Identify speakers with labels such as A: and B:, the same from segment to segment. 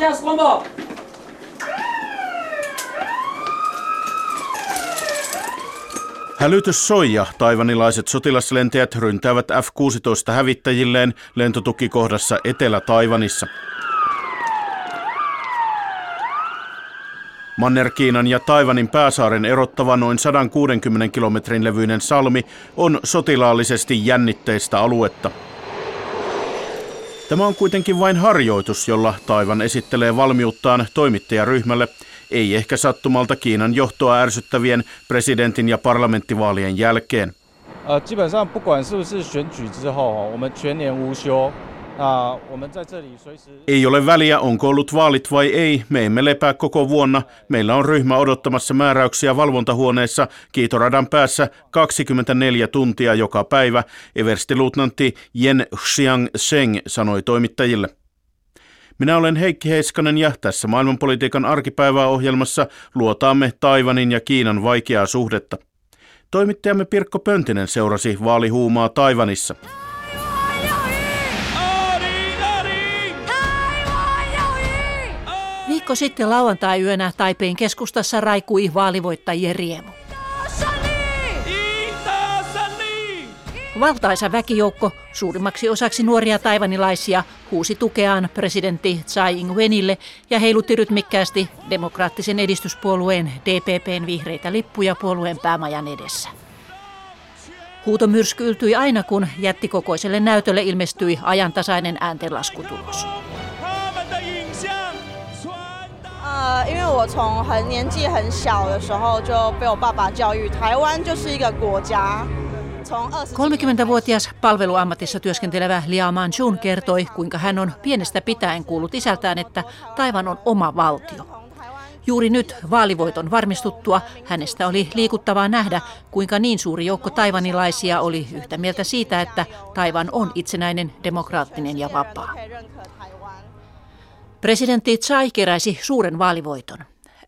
A: 两架 s c r a m
B: Hälytys soi ja taivanilaiset sotilaslentäjät ryntäävät F-16 hävittäjilleen lentotukikohdassa Etelä-Taivanissa. Manner-Kiinan ja Taivanin pääsaaren erottava noin 160 kilometrin levyinen salmi on sotilaallisesti jännitteistä aluetta. Tämä on kuitenkin vain harjoitus, jolla Taivan esittelee valmiuttaan toimittajaryhmälle, ei ehkä sattumalta Kiinan johtoa ärsyttävien presidentin ja parlamenttivaalien jälkeen.
C: 呃，基本上不管是不是选举之后，我们全年无休。
B: ei ole väliä, onko ollut vaalit vai ei. Me emme lepää koko vuonna. Meillä on ryhmä odottamassa määräyksiä valvontahuoneessa kiitoradan päässä 24 tuntia joka päivä, everstiluutnantti Yen Xiang Sheng sanoi toimittajille. Minä olen Heikki Heiskanen ja tässä maailmanpolitiikan arkipäivää ohjelmassa luotaamme Taivanin ja Kiinan vaikeaa suhdetta. Toimittajamme Pirkko Pöntinen seurasi vaalihuumaa Taivanissa.
D: Viikko sitten lauantai-yönä Taipeen keskustassa raikui vaalivoittajien riemu. Valtaisa väkijoukko, suurimmaksi osaksi nuoria taivanilaisia, huusi tukeaan presidentti Tsai Ing-wenille ja heilutti rytmikkäästi demokraattisen edistyspuolueen DPPn vihreitä lippuja puolueen päämajan edessä. Huutomyrsky yltyi aina, kun jättikokoiselle näytölle ilmestyi ajantasainen ääntenlaskutulos.
E: 呃，因为我从很年纪很小的时候就被我爸爸教育，台湾就是一个国家。
D: 30-vuotias palveluammatissa työskentelevä Lia Manchun kertoi, kuinka hän on pienestä pitäen kuullut isältään, että Taivan on oma valtio. Juuri nyt vaalivoiton varmistuttua hänestä oli liikuttavaa nähdä, kuinka niin suuri joukko taivanilaisia oli yhtä mieltä siitä, että Taivan on itsenäinen, demokraattinen ja vapaa. Presidentti Tsai keräisi suuren vaalivoiton.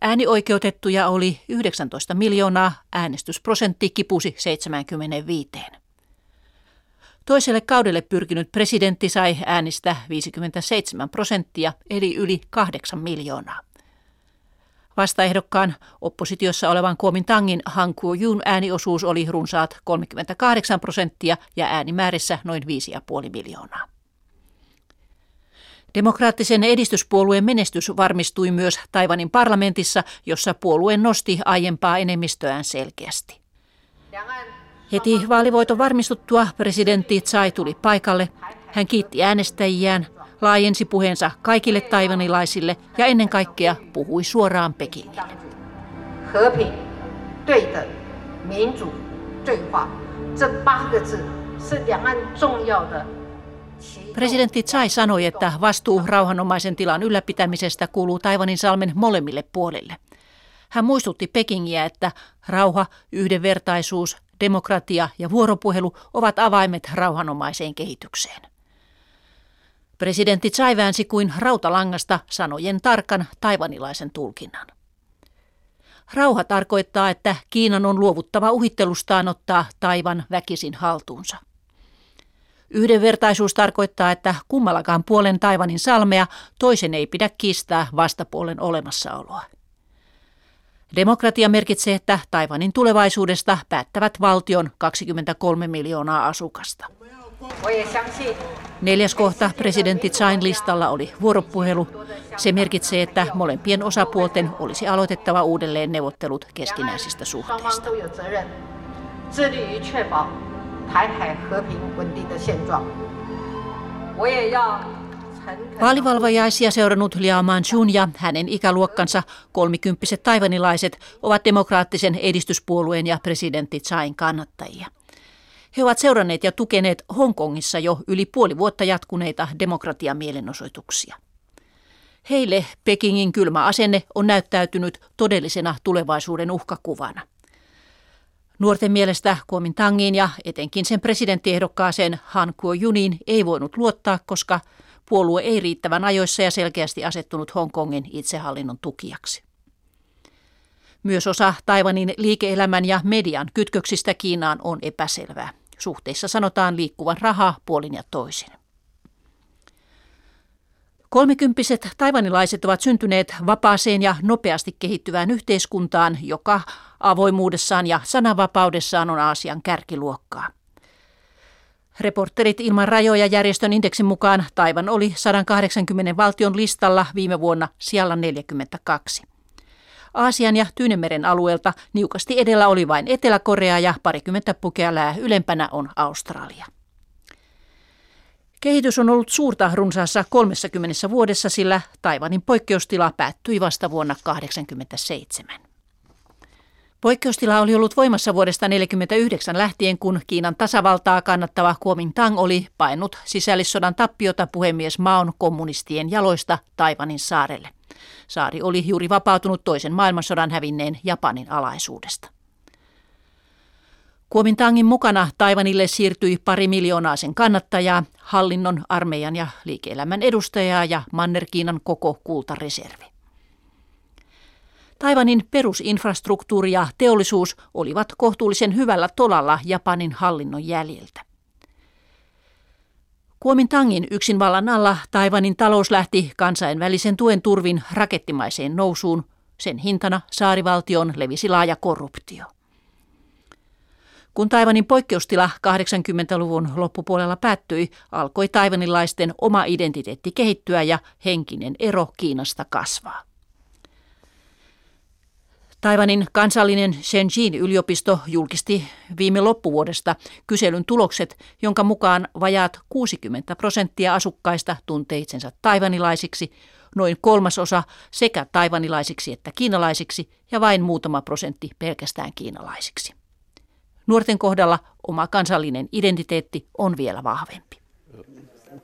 D: Äänioikeutettuja oli 19 miljoonaa, äänestysprosentti kipusi 75. Toiselle kaudelle pyrkinyt presidentti sai äänistä 57 prosenttia, eli yli 8 miljoonaa. Vastaehdokkaan oppositiossa olevan Kuomintangin Han Kuo-jun ääniosuus oli runsaat 38 prosenttia ja äänimäärissä noin 5,5 miljoonaa. Demokraattisen edistyspuolueen menestys varmistui myös Taivanin parlamentissa, jossa puolue nosti aiempaa enemmistöään selkeästi. Heti vaalivoiton varmistuttua presidentti Tsai tuli paikalle. Hän kiitti äänestäjiään, laajensi puheensa kaikille taivanilaisille ja ennen kaikkea puhui suoraan Pekingille. 和平、对等、民主、对话，这八个字是两岸重要的 Presidentti Tsai sanoi, että vastuu rauhanomaisen tilan ylläpitämisestä kuuluu Taivanin salmen molemmille puolille. Hän muistutti Pekingiä, että rauha, yhdenvertaisuus, demokratia ja vuoropuhelu ovat avaimet rauhanomaiseen kehitykseen. Presidentti Tsai väänsi kuin rautalangasta sanojen tarkan taivanilaisen tulkinnan. Rauha tarkoittaa, että Kiinan on luovuttava uhittelustaan ottaa Taivan väkisin haltuunsa. Yhdenvertaisuus tarkoittaa, että kummallakaan puolen Taivanin salmea toisen ei pidä kiistää vastapuolen olemassaoloa. Demokratia merkitsee, että Taivanin tulevaisuudesta päättävät valtion 23 miljoonaa asukasta. Neljäs kohta presidentti Tsain listalla oli vuoropuhelu. Se merkitsee, että molempien osapuolten olisi aloitettava uudelleen neuvottelut keskinäisistä suhteista. 台海和平稳定的现状。我也要 Vaalivalvajaisia seurannut Liao Manchun ja hänen ikäluokkansa kolmikymppiset taivanilaiset ovat demokraattisen edistyspuolueen ja presidentti Tsain kannattajia. He ovat seuranneet ja tukeneet Hongkongissa jo yli puoli vuotta jatkuneita demokratiamielenosoituksia. Heille Pekingin kylmä asenne on näyttäytynyt todellisena tulevaisuuden uhkakuvana. Nuorten mielestä Kuomintangiin ja etenkin sen presidenttiehdokkaaseen Han Kuo-juniin ei voinut luottaa, koska puolue ei riittävän ajoissa ja selkeästi asettunut Hongkongin itsehallinnon tukijaksi. Myös osa Taiwanin liike-elämän ja median kytköksistä Kiinaan on epäselvää. Suhteissa sanotaan liikkuvan rahaa puolin ja toisin. Kolmikymppiset taivanilaiset ovat syntyneet vapaaseen ja nopeasti kehittyvään yhteiskuntaan, joka avoimuudessaan ja sananvapaudessaan on Aasian kärkiluokkaa. Reporterit ilman rajoja järjestön indeksin mukaan Taivan oli 180 valtion listalla viime vuonna siellä 42. Aasian ja Tyynemeren alueelta niukasti edellä oli vain Etelä-Korea ja parikymmentä pykälää ylempänä on Australia. Kehitys on ollut suurta runsaassa 30 vuodessa, sillä Taivanin poikkeustila päättyi vasta vuonna 1987. Poikkeustila oli ollut voimassa vuodesta 1949 lähtien, kun Kiinan tasavaltaa kannattava Kuomintang oli painut sisällissodan tappiota puhemies Maon kommunistien jaloista Taivanin saarelle. Saari oli juuri vapautunut toisen maailmansodan hävinneen Japanin alaisuudesta. Kuomintangin mukana Taivanille siirtyi pari miljoonaa sen kannattajaa, hallinnon, armeijan ja liike-elämän edustajaa ja Manner-Kiinan koko kultareservi. Taivanin perusinfrastruktuuri ja teollisuus olivat kohtuullisen hyvällä tolalla Japanin hallinnon jäljiltä. Kuomintangin yksinvallan alla Taivanin talous lähti kansainvälisen tuen turvin rakettimaiseen nousuun. Sen hintana saarivaltion levisi laaja korruptio. Kun Taivanin poikkeustila 80-luvun loppupuolella päättyi, alkoi taivanilaisten oma identiteetti kehittyä ja henkinen ero Kiinasta kasvaa. Taivanin kansallinen Shenzhen yliopisto julkisti viime loppuvuodesta kyselyn tulokset, jonka mukaan vajaat 60 prosenttia asukkaista tuntee itsensä taivanilaisiksi, noin kolmasosa sekä taivanilaisiksi että kiinalaisiksi ja vain muutama prosentti pelkästään kiinalaisiksi. Nuorten kohdalla oma kansallinen identiteetti on vielä vahvempi.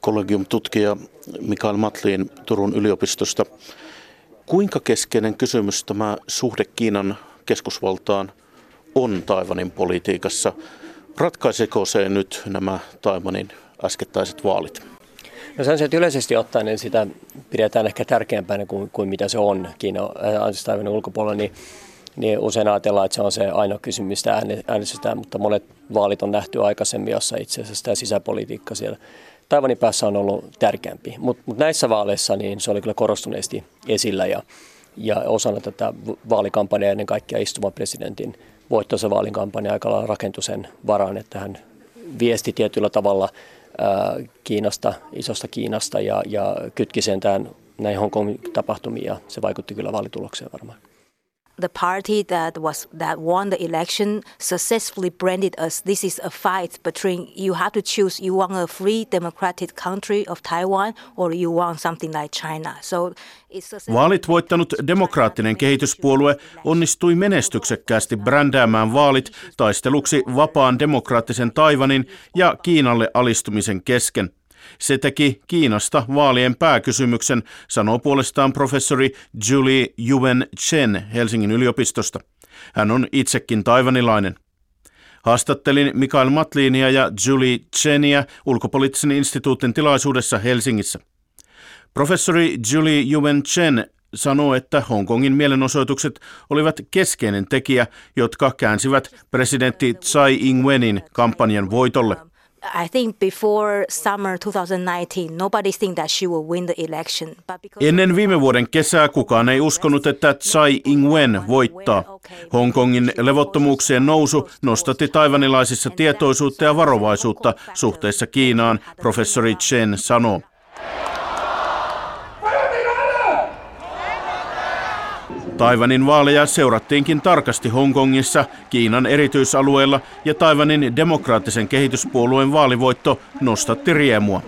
B: Kollegium-tutkija Mikael Matlin Turun yliopistosta. Kuinka keskeinen kysymys tämä suhde Kiinan keskusvaltaan on Taivanin politiikassa? Ratkaiseeko se nyt nämä Taivanin äskettäiset vaalit?
A: No sanoisin, että yleisesti ottaen niin sitä pidetään ehkä tärkeämpänä kuin, kuin mitä se on Kiina, äh, Taivanin ulkopuolella, niin niin usein ajatellaan, että se on se ainoa kysymys, mistä äänestetään, mutta monet vaalit on nähty aikaisemmin, jossa itse asiassa tämä sisäpolitiikka siellä Taivanin päässä on ollut tärkeämpi. Mutta mut näissä vaaleissa niin se oli kyllä korostuneesti esillä ja, ja osana tätä vaalikampanjaa ennen kaikkea istuvan presidentin voittoisen vaalikampanja aika lailla rakentui sen varaan, että hän viesti tietyllä tavalla ää, Kiinasta, isosta Kiinasta ja, ja kytki sen tämän näihin Hongkongin tapahtumiin ja se vaikutti kyllä vaalitulokseen varmaan
F: the party that was that won the election successfully branded as this is a fight between you have to choose you want a free democratic country of Taiwan or you want something like China. So
B: Vaalit voittanut demokraattinen kehityspuolue onnistui menestyksekkäästi brändäämään vaalit taisteluksi vapaan demokraattisen Taivanin ja Kiinalle alistumisen kesken. Se teki Kiinasta vaalien pääkysymyksen, sanoo puolestaan professori Julie Yuwen Chen Helsingin yliopistosta. Hän on itsekin taivanilainen. Haastattelin Mikael Matliinia ja Julie Chenia ulkopoliittisen instituutin tilaisuudessa Helsingissä. Professori Julie Yuwen Chen sanoo, että Hongkongin mielenosoitukset olivat keskeinen tekijä, jotka käänsivät presidentti Tsai Ing-wenin kampanjan voitolle.
F: I think before summer 2019, nobody think that she will win the election.
B: But Ennen viime vuoden kesää kukaan ei uskonut, että Tsai Ing-wen voittaa. Hongkongin levottomuuksien nousu nostatti taivanilaisissa tietoisuutta ja varovaisuutta suhteessa Kiinaan, professori Chen sanoo. Taivanin vaaleja seurattiinkin tarkasti Hongkongissa, Kiinan erityisalueella ja Taivanin demokraattisen kehityspuolueen vaalivoitto nostatti riemua.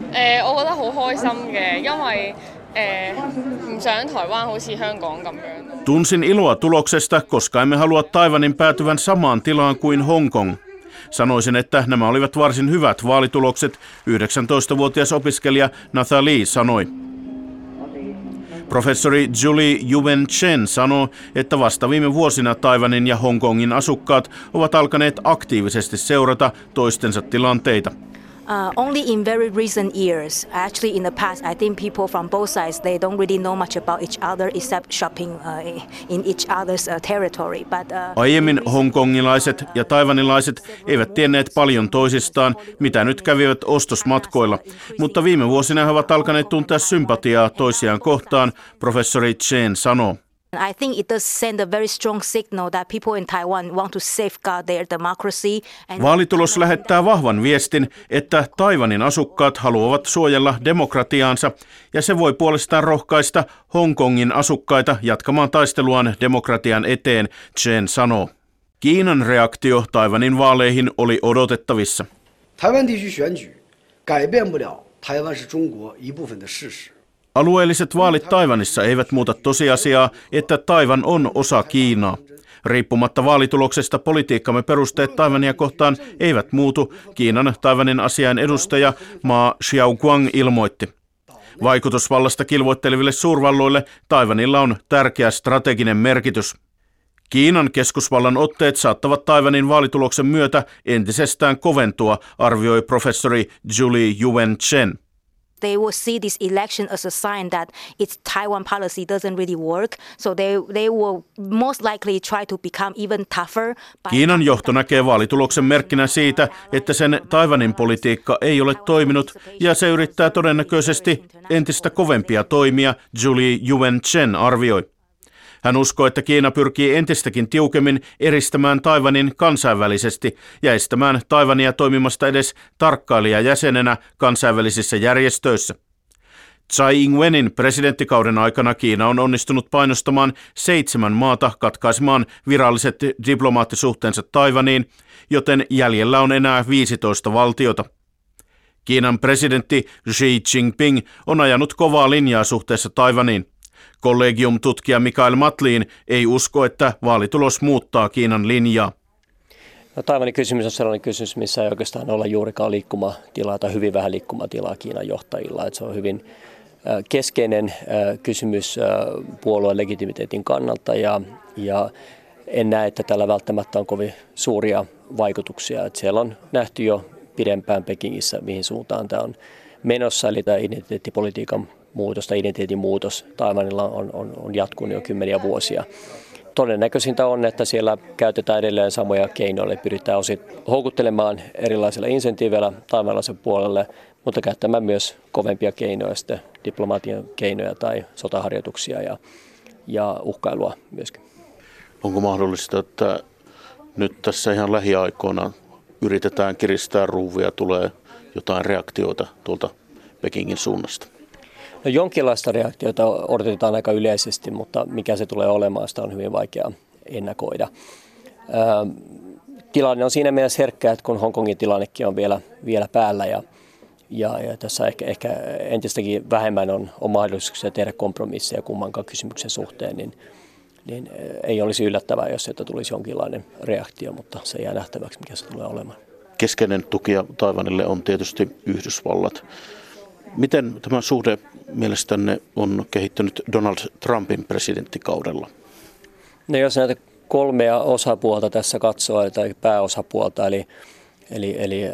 B: Tunsin iloa tuloksesta, koska emme halua Taivanin päätyvän samaan tilaan kuin Hongkong. Sanoisin, että nämä olivat varsin hyvät vaalitulokset, 19-vuotias opiskelija Nathalie sanoi. Professori Julie Yuwen Chen sanoo, että vasta viime vuosina Taiwanin ja Hongkongin asukkaat ovat alkaneet aktiivisesti seurata toistensa tilanteita.
F: Uh, only in very recent years. Actually, in the past, I think people from both sides they don't really know much about each other except shopping uh, in each other's uh, territory. But uh,
B: Aiemmin hongkongilaiset ja taivanilaiset eivät tienneet paljon toisistaan, mitä nyt kävivät ostosmatkoilla. Mutta viime vuosina he ovat alkaneet tuntea sympatiaa toisiaan kohtaan, professori Chen sanoo.
F: I think it does send a very strong signal that people in Taiwan want to safeguard their democracy. And
B: Vaalitulos lähettää vahvan viestin, että Taivanin asukkaat haluavat suojella demokratiaansa, ja se voi puolestaan rohkaista Hongkongin asukkaita jatkamaan taisteluaan demokratian eteen, Chen sanoo. Kiinan reaktio Taivanin vaaleihin oli odotettavissa.
G: 台湾地区选举改变不了台湾是中国一部分的事实。
B: Alueelliset vaalit Taivanissa eivät muuta tosiasiaa, että Taivan on osa Kiinaa. Riippumatta vaalituloksesta politiikkamme perusteet Taivania kohtaan eivät muutu, Kiinan Taivanin asiain edustaja Ma Xiaoguang ilmoitti. Vaikutusvallasta kilvoitteleville suurvalloille Taivanilla on tärkeä strateginen merkitys. Kiinan keskusvallan otteet saattavat Taivanin vaalituloksen myötä entisestään koventua, arvioi professori Julie Yuen Chen.
F: They will see this election as a sign that its Taiwan policy doesn't really work. So they, they will most likely try to become even tougher.
B: Kiinan johto näkee vaalituloksen merkkinä siitä, että sen Taivanin politiikka ei ole toiminut ja se yrittää todennäköisesti entistä kovempia toimia, Julie Yuen Chen arvioi. Hän uskoo, että Kiina pyrkii entistäkin tiukemmin eristämään Taivanin kansainvälisesti ja estämään Taivania toimimasta edes tarkkailijajäsenenä kansainvälisissä järjestöissä. Tsai Ing-wenin presidenttikauden aikana Kiina on onnistunut painostamaan seitsemän maata katkaisemaan viralliset diplomaattisuhteensa Taivaniin, joten jäljellä on enää 15 valtiota. Kiinan presidentti Xi Jinping on ajanut kovaa linjaa suhteessa Taivaniin. Kollegium-tutkija Mikael Matlin ei usko, että vaalitulos muuttaa Kiinan linjaa.
A: No, Taivanin kysymys on sellainen kysymys, missä ei oikeastaan olla juurikaan liikkumatilaa tai hyvin vähän liikkumatilaa Kiinan johtajilla. Että se on hyvin keskeinen kysymys puolueen legitimiteetin kannalta ja, ja en näe, että tällä välttämättä on kovin suuria vaikutuksia. Että siellä on nähty jo pidempään Pekingissä, mihin suuntaan tämä on menossa, eli tämä identiteettipolitiikan muutos tai identiteetin muutos Taiwanilla on, on, on jatkunut jo kymmeniä vuosia. Todennäköisintä on, että siellä käytetään edelleen samoja keinoja, pyritään osit houkuttelemaan erilaisilla insentiiveillä taivanlaisen puolelle, mutta käyttämään myös kovempia keinoja, sitten diplomatian keinoja tai sotaharjoituksia ja, ja uhkailua myöskin.
B: Onko mahdollista, että nyt tässä ihan lähiaikoina yritetään kiristää ruuvia, tulee jotain reaktioita tuolta Pekingin suunnasta?
A: No jonkinlaista reaktiota odotetaan aika yleisesti, mutta mikä se tulee olemaan, sitä on hyvin vaikea ennakoida. Ää, tilanne on siinä mielessä herkkä, että kun Hongkongin tilannekin on vielä, vielä päällä ja, ja, ja tässä ehkä, ehkä entistäkin vähemmän on, on mahdollisuuksia tehdä kompromisseja kummankaan kysymyksen suhteen, niin, niin ei olisi yllättävää, jos sieltä tulisi jonkinlainen reaktio, mutta se jää nähtäväksi, mikä se tulee olemaan.
B: Keskeinen tukija Taivanille on tietysti Yhdysvallat. Miten tämä suhde mielestänne on kehittynyt Donald Trumpin presidenttikaudella?
A: No jos näitä kolmea osapuolta tässä katsoo, tai pääosapuolta, eli, eli, eli äh,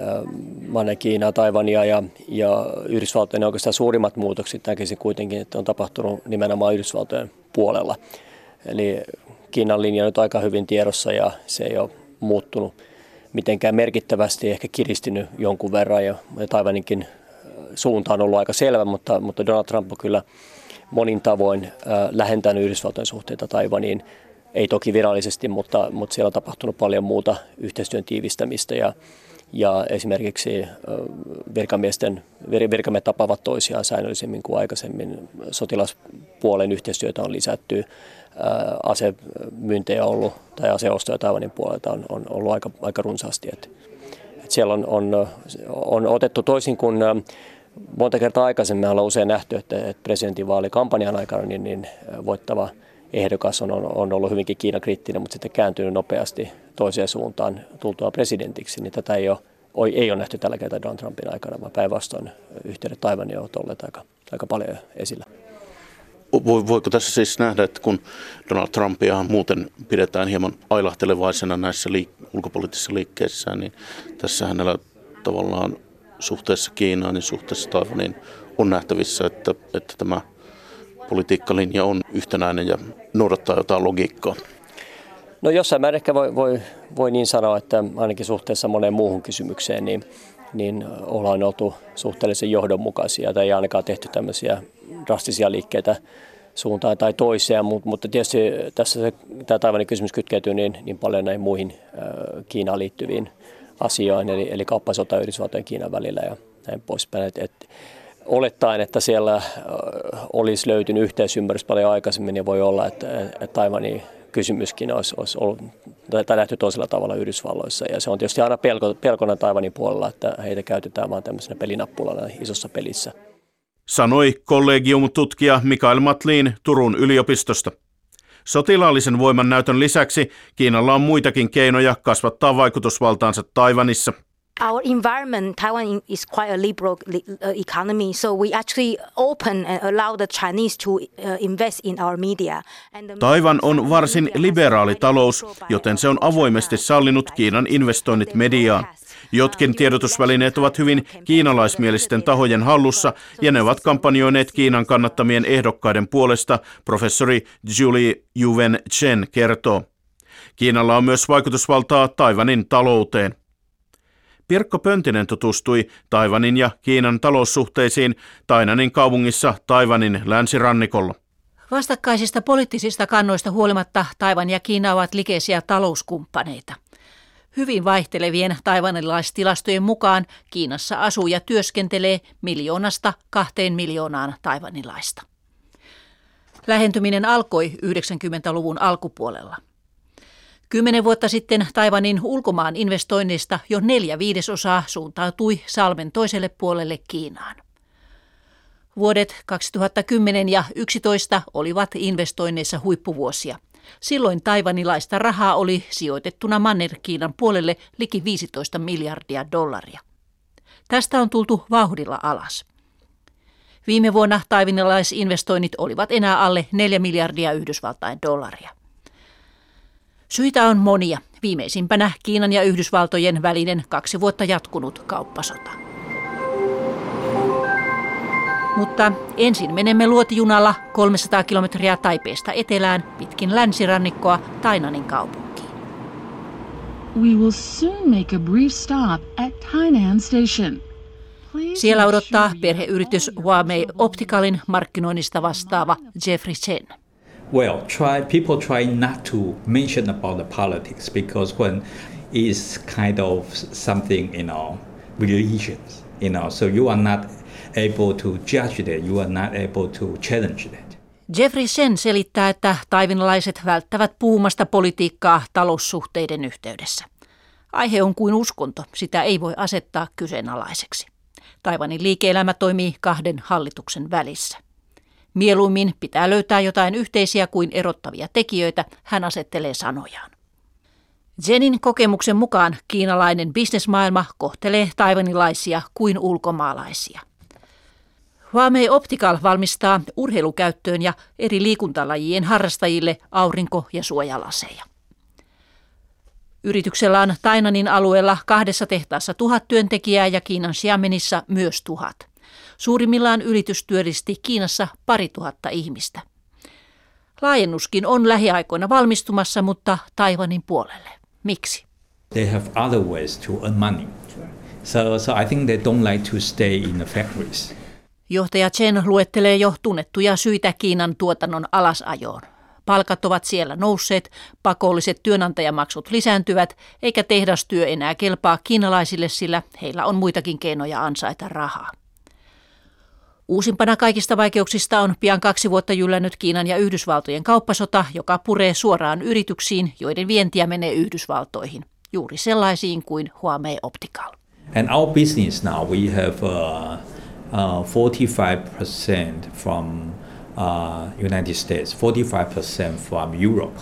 A: Manne Kiinaa, Taivania ja, ja Yhdysvaltojen oikeastaan suurimmat muutokset näkisin kuitenkin, että on tapahtunut nimenomaan Yhdysvaltojen puolella. Eli Kiinan linja on nyt aika hyvin tiedossa ja se ei ole muuttunut mitenkään merkittävästi, ehkä kiristynyt jonkun verran ja Taivaninkin suunta on ollut aika selvä, mutta, mutta Donald Trump on kyllä monin tavoin äh, lähentänyt Yhdysvaltojen suhteita Taivaniin. Ei toki virallisesti, mutta, mutta siellä on tapahtunut paljon muuta yhteistyön tiivistämistä ja, ja esimerkiksi virkamiesten, vir, virkamiehet tapaavat toisiaan säännöllisemmin kuin aikaisemmin. Sotilaspuolen yhteistyötä on lisätty, asemyyntejä on ollut tai aseostoja Taivanin puolelta on, on ollut aika, aika runsaasti. Et, et siellä on, on, on otettu toisin kuin monta kertaa aikaisemmin ollaan usein nähty, että, presidentinvaalikampanjan aikana niin, niin voittava ehdokas on, on ollut hyvinkin Kiinan kriittinen, mutta sitten kääntynyt nopeasti toiseen suuntaan tultua presidentiksi, niin tätä ei ole, ei ole nähty tällä kertaa Donald Trumpin aikana, vaan päinvastoin yhteydet Taivaniin ovat olleet aika, aika paljon esillä.
B: Voiko tässä siis nähdä, että kun Donald Trumpia muuten pidetään hieman ailahtelevaisena näissä liik- ulkopoliittisissa liikkeissä, niin tässä hänellä tavallaan suhteessa Kiinaan ja suhteessa Taivaniin on nähtävissä, että, että tämä politiikkalinja on yhtenäinen ja noudattaa jotain logiikkaa.
A: No jossain määrin ehkä voi, voi, voi niin sanoa, että ainakin suhteessa moneen muuhun kysymykseen, niin, niin ollaan oltu suhteellisen johdonmukaisia tai ei ainakaan tehty tämmöisiä drastisia liikkeitä suuntaan tai toiseen, mutta, mutta tietysti tässä se, tämä Taiwanin kysymys kytkeytyy niin, niin paljon näihin muihin äh, Kiinaan liittyviin asioihin, eli, eli kauppasota Yhdysvaltojen ja Kiinan välillä ja näin poispäin. Et, et, olettaen, että siellä olisi löytynyt yhteisymmärrys paljon aikaisemmin, niin voi olla, että, että Taiwanin kysymyskin olisi, olisi ollut tai nähty toisella tavalla Yhdysvalloissa. Ja se on tietysti aina pelko, pelkona Taiwanin puolella, että heitä käytetään vain tämmöisenä pelinappulana isossa pelissä.
B: Sanoi kollegium-tutkija Mikael Matlin Turun yliopistosta. Sotilaallisen voiman näytön lisäksi Kiinalla on muitakin keinoja kasvattaa vaikutusvaltaansa Taivanissa –
F: our environment, Taiwan is quite a liberal uh, economy, so we actually open and allow the Chinese to uh, invest in our media.
B: Taiwan on varsin liberaali talous, joten se on avoimesti sallinut Kiinan investoinnit mediaan. Jotkin tiedotusvälineet ovat hyvin kiinalaismielisten tahojen hallussa ja ne ovat kampanjoineet Kiinan kannattamien ehdokkaiden puolesta, professori Julie Juven Chen kertoo. Kiinalla on myös vaikutusvaltaa Taiwanin talouteen. Pirkko Pöntinen tutustui Taivanin ja Kiinan taloussuhteisiin Tainanin kaupungissa Taivanin länsirannikolla.
D: Vastakkaisista poliittisista kannoista huolimatta Taivan ja Kiina ovat likeisiä talouskumppaneita. Hyvin vaihtelevien taivanilaistilastojen mukaan Kiinassa asuu ja työskentelee miljoonasta kahteen miljoonaan taivanilaista. Lähentyminen alkoi 90-luvun alkupuolella. Kymmenen vuotta sitten Taivanin ulkomaan investoinnista jo neljä viidesosaa suuntautui salmen toiselle puolelle Kiinaan. Vuodet 2010 ja 2011 olivat investoinneissa huippuvuosia. Silloin taivanilaista rahaa oli sijoitettuna Manner-Kiinan puolelle liki 15 miljardia dollaria. Tästä on tultu vauhdilla alas. Viime vuonna taivanilaisinvestoinnit olivat enää alle 4 miljardia Yhdysvaltain dollaria. Syitä on monia. Viimeisimpänä Kiinan ja Yhdysvaltojen välinen kaksi vuotta jatkunut kauppasota. Mutta ensin menemme luotijunalla 300 kilometriä Taipeesta etelään pitkin länsirannikkoa Tainanin kaupunkiin. We will soon make a brief stop at Tainan Station. Siellä odottaa perheyritys Huawei Opticalin markkinoinnista vastaava Jeffrey Chen.
H: well, try people try not to mention about the politics because when it's kind of something you know religions, you know, so you are not able to judge that, you are not able to challenge that.
D: Jeffrey Sen selittää, että taivinalaiset välttävät puhumasta politiikkaa taloussuhteiden yhteydessä. Aihe on kuin uskonto, sitä ei voi asettaa kyseenalaiseksi. Taivanin liike-elämä toimii kahden hallituksen välissä. Mieluummin pitää löytää jotain yhteisiä kuin erottavia tekijöitä, hän asettelee sanojaan. Jenin kokemuksen mukaan kiinalainen bisnesmaailma kohtelee taivanilaisia kuin ulkomaalaisia. Huawei Optical valmistaa urheilukäyttöön ja eri liikuntalajien harrastajille aurinko- ja suojalaseja. Yrityksellä on Tainanin alueella kahdessa tehtaassa tuhat työntekijää ja Kiinan Xiamenissa myös tuhat. Suurimmillaan yritys työllisti Kiinassa pari tuhatta ihmistä. Laajennuskin on lähiaikoina valmistumassa, mutta Taiwanin puolelle. Miksi?
H: They have other ways to earn money. So, so I think they don't like to stay in the factories.
D: Johtaja Chen luettelee jo tunnettuja syitä Kiinan tuotannon alasajoon. Palkat ovat siellä nousseet, pakolliset työnantajamaksut lisääntyvät, eikä tehdastyö enää kelpaa kiinalaisille, sillä heillä on muitakin keinoja ansaita rahaa. Uusimpana kaikista vaikeuksista on pian kaksi vuotta jyllännyt Kiinan ja Yhdysvaltojen kauppasota, joka puree suoraan yrityksiin, joiden vientiä menee Yhdysvaltoihin. Juuri sellaisiin kuin Huawei Optical.
H: And our business now we have uh, 45% from uh, United States, 45% from Europe.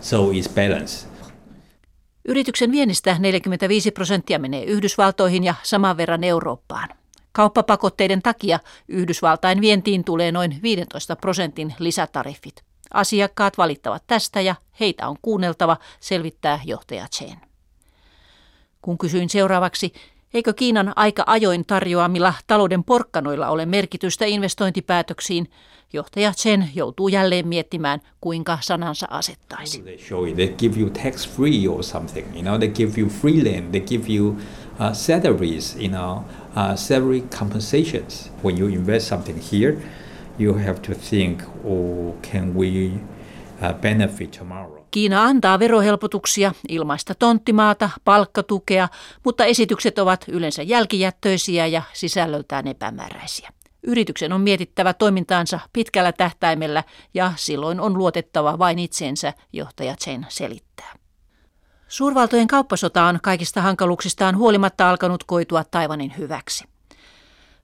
H: So it's balanced.
D: Yrityksen viennistä 45 prosenttia menee Yhdysvaltoihin ja saman verran Eurooppaan. Kauppapakotteiden takia Yhdysvaltain vientiin tulee noin 15 prosentin lisätariffit. Asiakkaat valittavat tästä ja heitä on kuunneltava, selvittää johtaja Chen. Kun kysyin seuraavaksi, Eikö Kiinan aika ajoin tarjoamilla talouden porkkanoilla ole merkitystä investointipäätöksiin? Johtaja Chen joutuu jälleen miettimään, kuinka sanansa asettaisi.
H: Uh, salaries, you know, uh, salary compensations. When you invest something here, you have to think, oh, can we uh, benefit tomorrow?
D: Kiina antaa verohelpotuksia, ilmaista tonttimaata, palkkatukea, mutta esitykset ovat yleensä jälkijättöisiä ja sisällöltään epämääräisiä. Yrityksen on mietittävä toimintaansa pitkällä tähtäimellä ja silloin on luotettava vain itseensä, johtaja Chen selittää. Suurvaltojen kauppasota on kaikista hankaluuksistaan huolimatta alkanut koitua Taivanin hyväksi.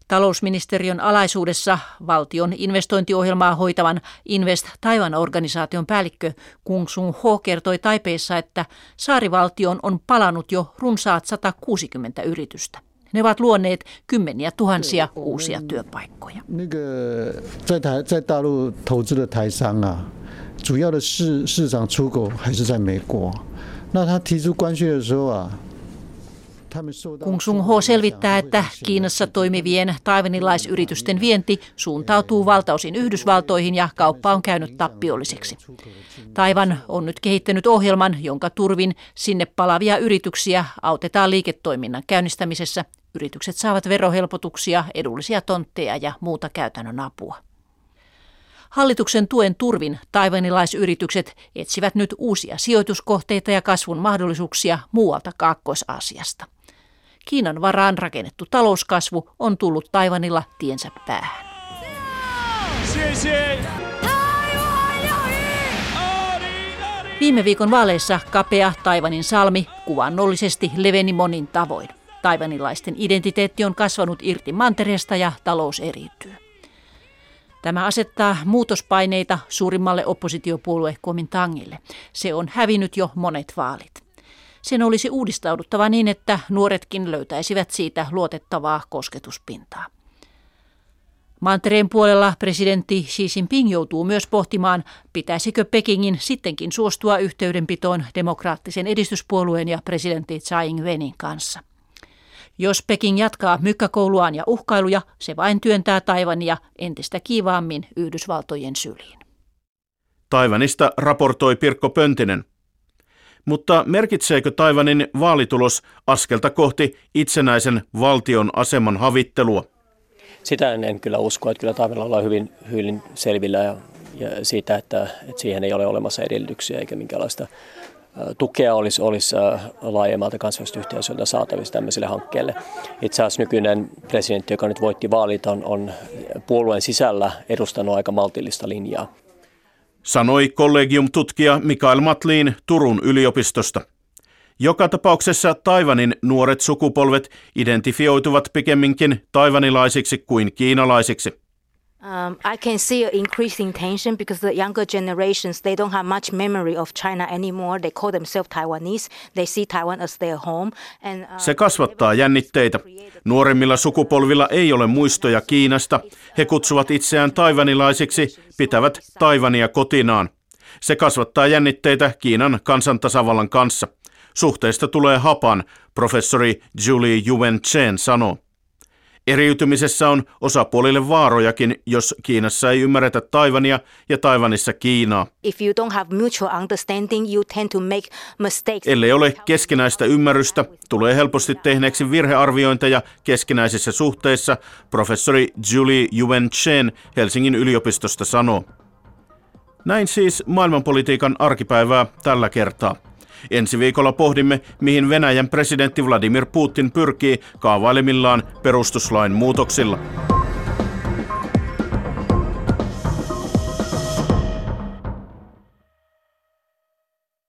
D: Talousministeriön alaisuudessa valtion investointiohjelmaa hoitavan Invest Taiwan-organisaation päällikkö Kung Sung Ho kertoi Taipeissa, että saarivaltioon on palannut jo runsaat 160 yritystä. Ne ovat luoneet kymmeniä tuhansia uusia työpaikkoja. 在台在大陆投资的台商啊，主要的市市场出口还是在美国。那他提出关税的时候啊 ，Kung Sung Ho selvittää, että Kiinassa toimivien taivanilaisyritysten vienti suuntautuu valtaosin Yhdysvaltoihin ja kauppa on käynyt tappiolliseksi. Taivan on nyt kehittänyt ohjelman, jonka turvin sinne palavia yrityksiä autetaan liiketoiminnan käynnistämisessä. Yritykset saavat verohelpotuksia, edullisia tontteja ja muuta käytännön apua. Hallituksen tuen turvin taivanilaisyritykset etsivät nyt uusia sijoituskohteita ja kasvun mahdollisuuksia muualta Kaakkois-Aasiasta. Kiinan varaan rakennettu talouskasvu on tullut Taivanilla tiensä päähän. Viime viikon vaaleissa kapea Taivanin salmi kuvannollisesti leveni monin tavoin. Taivanilaisten identiteetti on kasvanut irti mantereesta ja talous eriytyy. Tämä asettaa muutospaineita suurimmalle oppositiopuolue Kuomintangille. Se on hävinnyt jo monet vaalit. Sen olisi uudistauduttava niin, että nuoretkin löytäisivät siitä luotettavaa kosketuspintaa. Mantereen puolella presidentti Xi Jinping joutuu myös pohtimaan, pitäisikö Pekingin sittenkin suostua yhteydenpitoon demokraattisen edistyspuolueen ja presidentti Tsai Ing-wenin kanssa. Jos Peking jatkaa mykkäkouluaan ja uhkailuja, se vain työntää Taivania entistä kiivaammin Yhdysvaltojen syliin.
B: Taivanista raportoi Pirkko Pöntinen. Mutta merkitseekö Taivanin vaalitulos askelta kohti itsenäisen valtion aseman havittelua?
A: Sitä en, en kyllä usko, että kyllä Taivanilla ollaan hyvin, hyvin selvillä ja, ja siitä, että, että siihen ei ole olemassa edellytyksiä eikä minkälaista tukea olisi, olisi laajemmalta kansainvälistä yhteisöltä saatavissa tämmöiselle hankkeelle. Itse asiassa nykyinen presidentti, joka nyt voitti vaalit, on, on puolueen sisällä edustanut aika maltillista linjaa
B: sanoi kollegium-tutkija Mikael Matlin Turun yliopistosta. Joka tapauksessa Taivanin nuoret sukupolvet identifioituvat pikemminkin taivanilaisiksi kuin kiinalaisiksi. Um, I can see an increasing tension because the younger generations they don't have much memory of China anymore. They call themselves Taiwanese. They see Taiwan as their home. And, uh, Se kasvattaa jännitteitä. Nuoremmilla sukupolvilla ei ole muistoja Kiinasta. He kutsuvat itseään taivanilaisiksi, pitävät Taivania kotinaan. Se kasvattaa jännitteitä Kiinan kansantasavallan kanssa. Suhteista tulee hapan, professori Julie Yuen Chen sanoo. Eriytymisessä on osapuolille vaarojakin, jos Kiinassa ei ymmärretä Taivania ja Taivanissa Kiinaa. If you don't have mutual understanding, you tend to make mistakes. Ellei ole keskinäistä ymmärrystä, tulee helposti tehneeksi virhearviointeja keskinäisissä suhteissa, professori Julie Yuen Chen Helsingin yliopistosta sanoo. Näin siis maailmanpolitiikan arkipäivää tällä kertaa. Ensi viikolla pohdimme, mihin Venäjän presidentti Vladimir Putin pyrkii kaavailemillaan perustuslain muutoksilla.